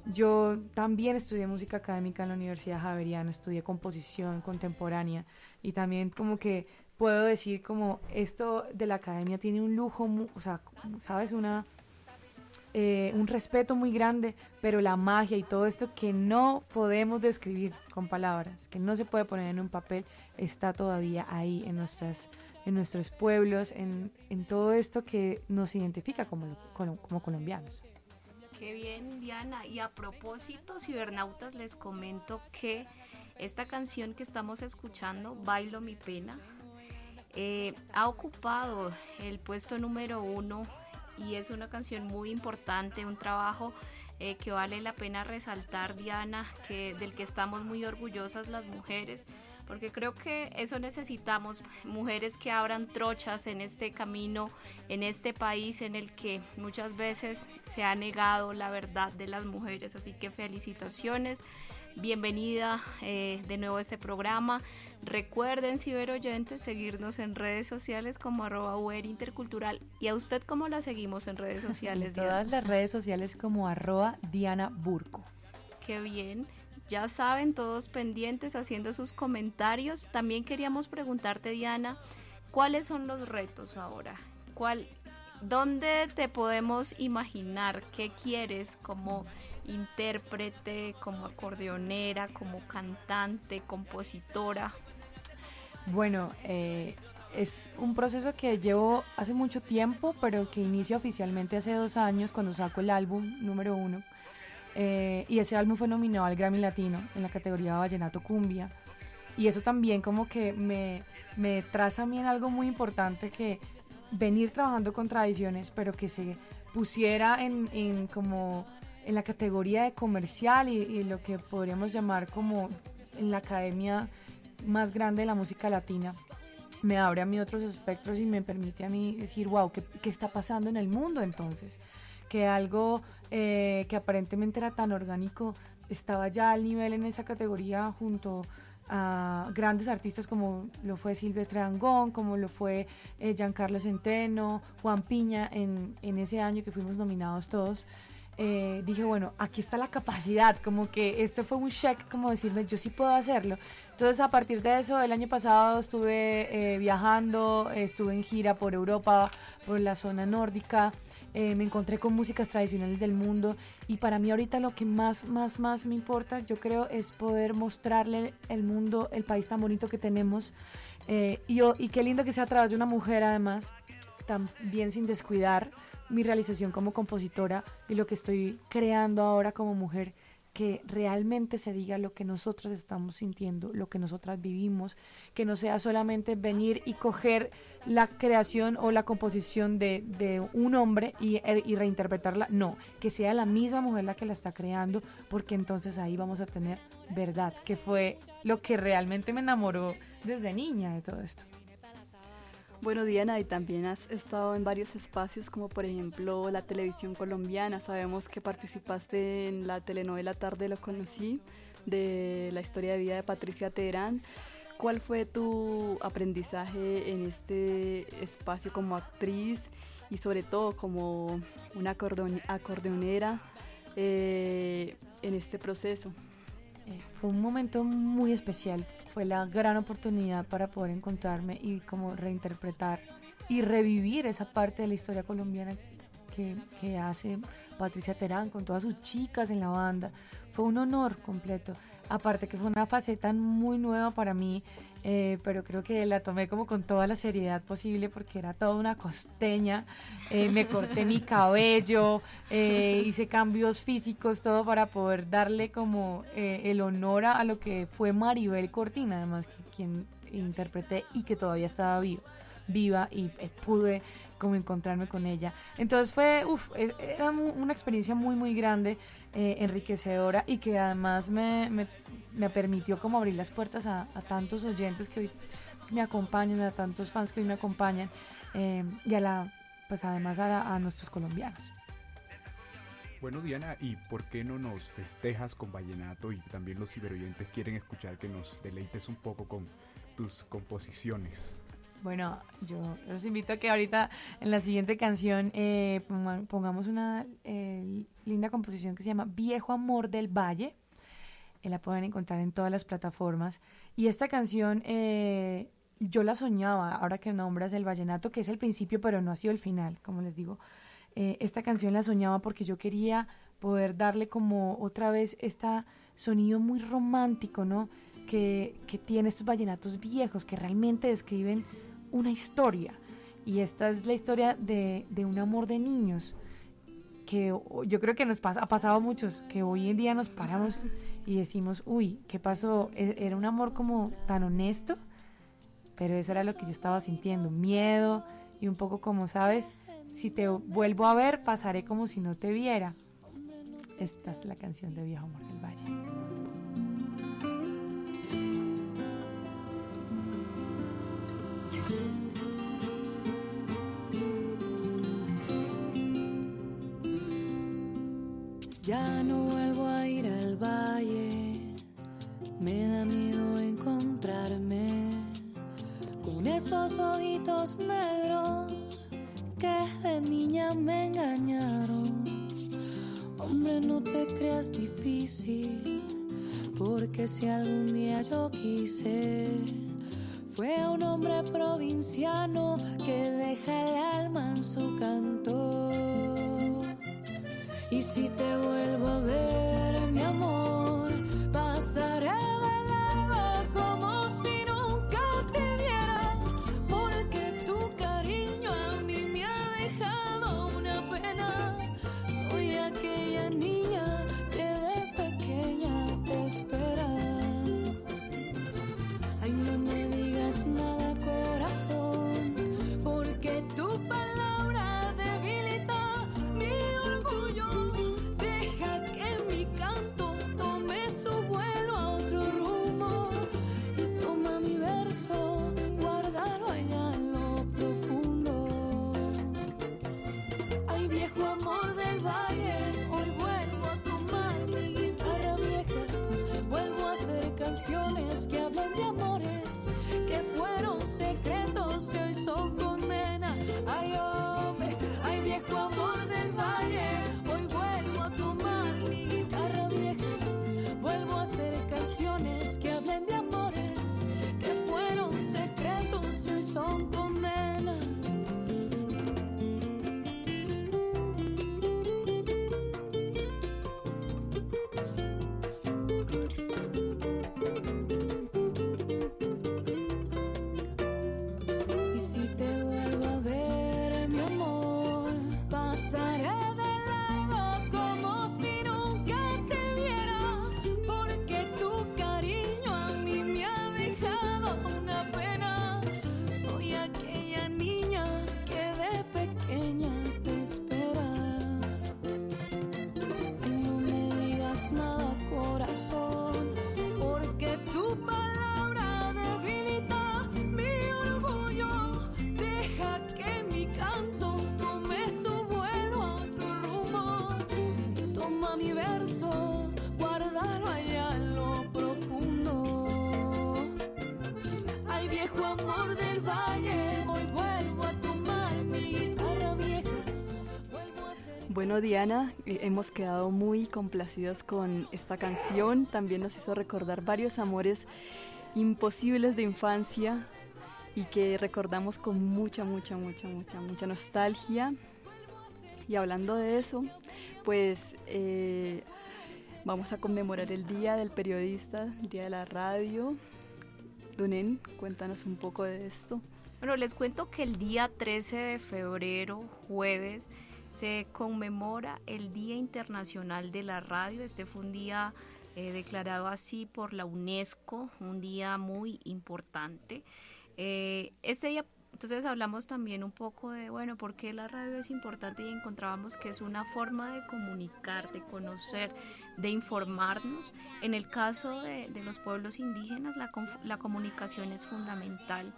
Yo también estudié música académica en la Universidad Javeriana, estudié composición contemporánea y también como que puedo decir como esto de la academia tiene un lujo, o sea, sabes, una eh, un respeto muy grande, pero la magia y todo esto que no podemos describir con palabras, que no se puede poner en un papel, está todavía ahí en, nuestras, en nuestros pueblos, en, en todo esto que nos identifica como, como, como colombianos. Qué bien, Diana. Y a propósito, cibernautas, les comento que esta canción que estamos escuchando, Bailo mi pena, eh, ha ocupado el puesto número uno y es una canción muy importante, un trabajo eh, que vale la pena resaltar, Diana, que, del que estamos muy orgullosas las mujeres, porque creo que eso necesitamos, mujeres que abran trochas en este camino, en este país en el que muchas veces se ha negado la verdad de las mujeres, así que felicitaciones. Bienvenida eh, de nuevo a este programa. Recuerden, ciberoyentes, seguirnos en redes sociales como arroba UER Intercultural. ¿Y a usted cómo la seguimos en redes sociales, En Diana? todas las redes sociales como arroba Diana Burco. Qué bien. Ya saben, todos pendientes haciendo sus comentarios. También queríamos preguntarte, Diana, ¿cuáles son los retos ahora? ¿Cuál, ¿Dónde te podemos imaginar? ¿Qué quieres como intérprete, como acordeonera, como cantante, compositora? Bueno, eh, es un proceso que llevo hace mucho tiempo, pero que inicio oficialmente hace dos años cuando saco el álbum número uno. Eh, y ese álbum fue nominado al Grammy Latino en la categoría Vallenato Cumbia. Y eso también como que me, me traza a mí en algo muy importante que venir trabajando con tradiciones, pero que se pusiera en, en como en la categoría de comercial y, y lo que podríamos llamar como en la academia más grande de la música latina me abre a mí otros espectros y me permite a mí decir, wow, ¿qué, qué está pasando en el mundo entonces? Que algo eh, que aparentemente era tan orgánico estaba ya al nivel en esa categoría junto a grandes artistas como lo fue Silvestre Angón, como lo fue eh, Giancarlo Centeno, Juan Piña en, en ese año que fuimos nominados todos. eh, dije, bueno, aquí está la capacidad, como que este fue un check, como decirme, yo sí puedo hacerlo. Entonces, a partir de eso, el año pasado estuve eh, viajando, estuve en gira por Europa, por la zona nórdica, eh, me encontré con músicas tradicionales del mundo y para mí ahorita lo que más, más, más me importa, yo creo, es poder mostrarle el mundo, el país tan bonito que tenemos. Eh, y, y qué lindo que sea a través de una mujer, además, también sin descuidar mi realización como compositora y lo que estoy creando ahora como mujer, que realmente se diga lo que nosotras estamos sintiendo, lo que nosotras vivimos, que no sea solamente venir y coger la creación o la composición de, de un hombre y, er, y reinterpretarla, no, que sea la misma mujer la que la está creando, porque entonces ahí vamos a tener verdad, que fue lo que realmente me enamoró desde niña de todo esto. Bueno, Diana, y también has estado en varios espacios, como por ejemplo la televisión colombiana. Sabemos que participaste en la telenovela Tarde lo conocí, de la historia de vida de Patricia Teherán. ¿Cuál fue tu aprendizaje en este espacio como actriz y sobre todo como una acordeon- acordeonera eh, en este proceso? Eh, fue un momento muy especial. Fue la gran oportunidad para poder encontrarme y como reinterpretar y revivir esa parte de la historia colombiana que, que hace Patricia Terán con todas sus chicas en la banda. Fue un honor completo. Aparte que fue una faceta muy nueva para mí, eh, pero creo que la tomé como con toda la seriedad posible porque era toda una costeña. Eh, me corté mi cabello, eh, hice cambios físicos, todo para poder darle como eh, el honor a, lo que fue Maribel Cortina, además que quien interpreté y que todavía estaba viva, viva y pude como encontrarme con ella. Entonces fue, uf, e- era una experiencia muy, muy grande, enriquecedora y que además me, me permitió como abrir las puertas a, a tantos oyentes que hoy me acompañan, a tantos fans que hoy me acompañan eh, y a la, pues además a, la- a nuestros colombianos. Bueno, Diana, ¿y por qué no nos festejas con vallenato y también los ciberoyentes quieren escuchar que nos deleites un poco con tus composiciones? Bueno, yo los invito a que ahorita en la siguiente canción eh, pongamos una eh, linda composición que se llama Viejo Amor del Valle. La pueden encontrar en todas las plataformas. Y esta canción eh, yo la soñaba, ahora que nombras el vallenato, que es el principio, pero no ha sido el final, como les digo. Eh, esta canción la soñaba porque yo quería poder darle como otra vez este sonido muy romántico, ¿no? Que, que tiene estos vallenatos viejos que realmente describen una historia. Y esta es la historia de, de un amor de niños que yo creo que nos pasa, ha pasado a muchos, que hoy en día nos paramos y decimos, uy, ¿qué pasó? E- Era un amor como tan honesto, pero eso era lo que yo estaba sintiendo, miedo y un poco como, ¿sabes? Si te vuelvo a ver, pasaré como si no te viera. Esta es la canción de Viejo Amor del Valle. Ya no vuelvo a ir al valle, me da miedo encontrarme con esos ojitos negros que de niña me engañaron. Hombre, no te creas difícil, porque si algún día yo quise, fue un hombre provinciano que deja el alma en su canto. Y si te vuelvo a ver, mi amor, de amores que fueron secretos y hoy son condena. Ay, hombre, ay, viejo amor del valle, hoy vuelvo a tomar mi guitarra vieja, vuelvo a hacer canciones que hablen de amores que fueron secretos y hoy son Diana, eh, hemos quedado muy complacidos con esta canción. También nos hizo recordar varios amores imposibles de infancia y que recordamos con mucha, mucha, mucha, mucha, mucha nostalgia. Y hablando de eso, pues eh, vamos a conmemorar el Día del Periodista, el Día de la Radio. Dunen, cuéntanos un poco de esto. Bueno, les cuento que el día 13 de febrero, jueves, se conmemora el Día Internacional de la Radio. Este fue un día eh, declarado así por la UNESCO, un día muy importante. Eh, este día, entonces hablamos también un poco de, bueno, por qué la radio es importante y encontrábamos que es una forma de comunicar, de conocer, de informarnos. En el caso de, los pueblos indígenas, la, la comunicación es fundamental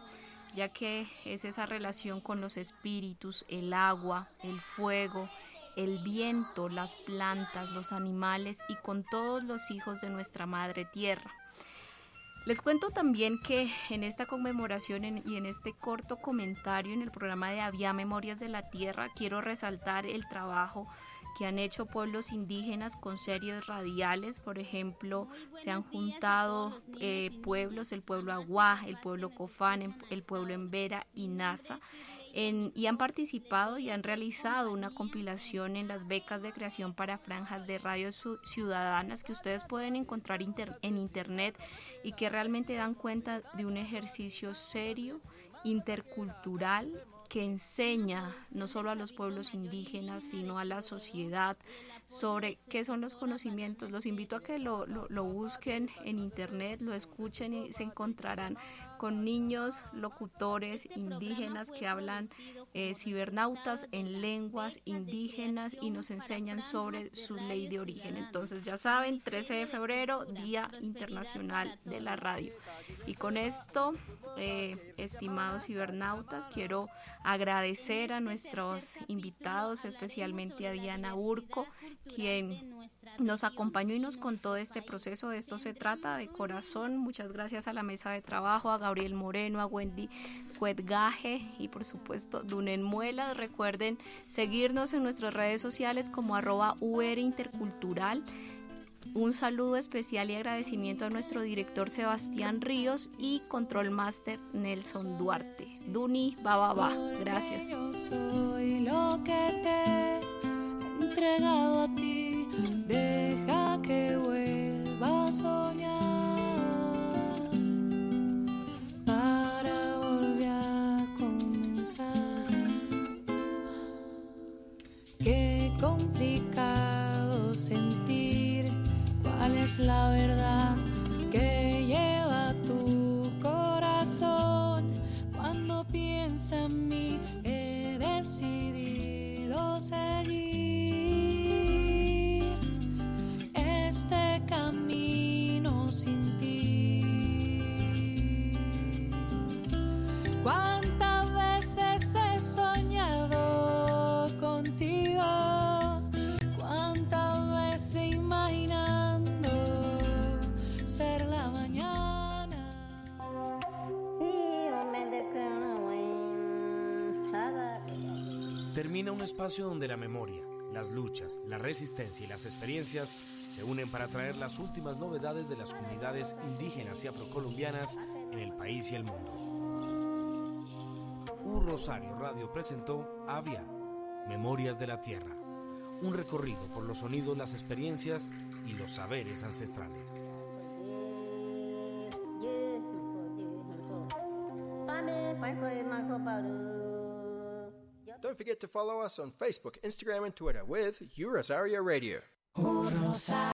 ya que es esa relación con los espíritus, el agua, el fuego, el viento, las plantas, los animales y con todos los hijos de nuestra madre tierra. Les cuento también que en esta conmemoración y en este corto comentario en el programa de Avia Memorias de la Tierra quiero resaltar el trabajo que han hecho pueblos indígenas con series radiales, por ejemplo, se han juntado eh, pueblos, el pueblo Aguá, el pueblo Cofán, el pueblo Embera y Nasa, en, y han participado y han realizado una compilación en las becas de creación para franjas de radio ciudadanas que ustedes pueden encontrar en internet y que realmente dan cuenta de un ejercicio serio, intercultural, que enseña no solo a los pueblos indígenas, sino a la sociedad sobre qué son los conocimientos. Los invito a que lo, lo, busquen en internet, lo escuchen y se encontrarán con niños locutores indígenas que hablan eh, cibernautas en lenguas indígenas y nos enseñan sobre su ley de origen. Entonces ya saben, 13 de febrero, Día Internacional de la Radio. Y con esto, eh, estimados cibernautas, quiero agradecer a nuestros invitados, especialmente a Diana Urco, quien nos acompañó y nos contó de este proceso. De esto se trata de corazón. Muchas gracias a la mesa de trabajo, a Gabriel Moreno, a Wendy Cuetgaje y por supuesto Dunen Muela. Recuerden seguirnos en nuestras redes sociales como arroba UR Intercultural. Un saludo especial y agradecimiento a nuestro director Sebastián Ríos y Control Master Nelson Duarte. Duni, va, va, va. Gracias. soy lo que te he entregado a ti. Deja que vuelva a soñar para volver a comenzar. Qué complicado sentir cuál es la verdad un espacio donde la memoria, las luchas, la resistencia y las experiencias se unen para traer las últimas novedades de las comunidades indígenas y afrocolombianas en el país y el mundo. U Rosario Radio presentó Avia, Memorias de la Tierra, un recorrido por los sonidos, las experiencias y los saberes ancestrales. Don't forget to follow us on Facebook, Instagram, and Twitter with U Rosario Radio.